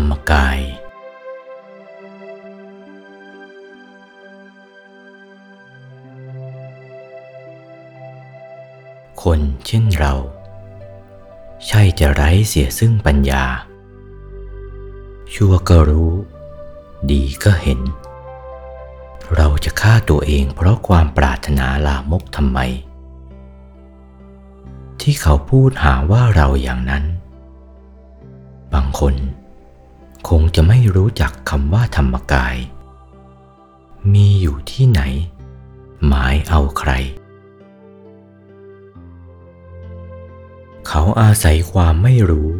รมกาย คนเช่นเรา ใช่จะไร้เสียซึ่งปัญญา ชั่วก็รู้ ดีก็เห็น เราจะฆ่าตัวเองเพราะความปรารถนาลามกทำไม ที่เขาพูดหาว่าเราอย่างนั้น บางคน คงจะไม่รู้จักคำว่าธรรมกาย มีอยู่ที่ไหน หมายเอาใคร เขาอาศัยความไม่รู้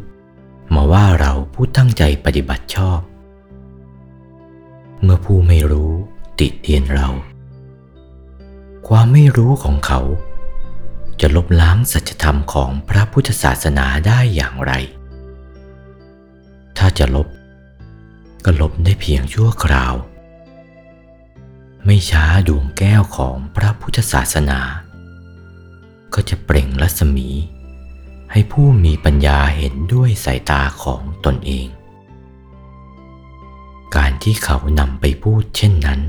มาว่าเราผู้ตั้งใจปฏิบัติชอบ เมื่อผู้ไม่รู้ติเตียนเรา ความไม่รู้ของเขา จะลบล้างสัจธรรมของพระพุทธศาสนาได้อย่างไร ถ้าจะลบ ก็ลบได้เพียงชั่วคราว ไม่ช้าดวงแก้วของพระพุทธศาสนา ก็จะเปล่งรัศมี ให้ผู้มีปัญญาเห็นด้วยสายตาของตนเอง การที่เขานำไปพูดเช่นนั้น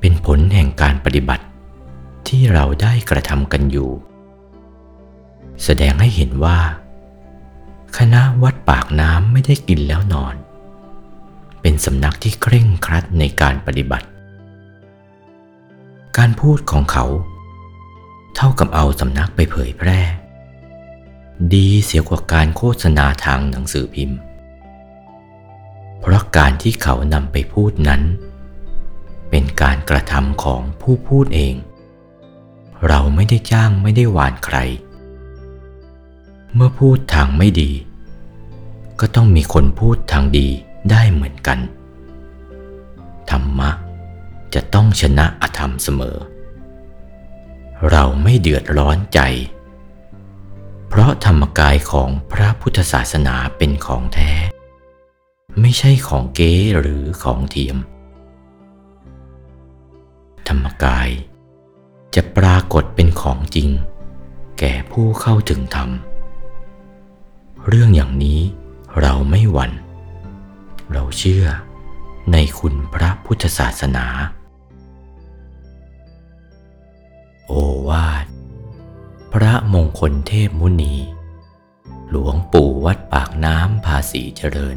เป็นผลแห่งการปฏิบัติที่เราได้กระทำกันอยู่ แสดงให้เห็นว่า คณะวัดปากน้ำไม่ได้กินแล้วนอน เป็นสำนักที่เคร่งครัดในการปฏิบัติ การพูดของเขา เท่ากับเอาสำนักไปเผยแพร่ ดีเสียกว่าการโฆษณาทางหนังสือพิมพ์ เพราะการที่เขานำไปพูดนั้น เป็นการกระทำของผู้พูดเอง เราไม่ได้จ้างไม่ได้หวานใคร เมื่อพูดทางไม่ดี ก็ต้องมีคนพูดทางดี ได้เหมือนกัน ธรรมะจะต้องชนะอธรรมเสมอ เราไม่เดือดร้อนใจ เพราะธรรมกายของพระพุทธศาสนาเป็นของแท้ ไม่ใช่ของเก๊หรือของเทียม ธรรมกายจะปรากฏเป็นของจริง แก่ผู้เข้าถึงธรรม เรื่องอย่างนี้เราไม่หวั่น เราเชื่อในคุณพระพุทธศาสนา โอวาท พระมงคลเทพมุนี หลวงปู่วัดปากน้ำภาษีเจริญ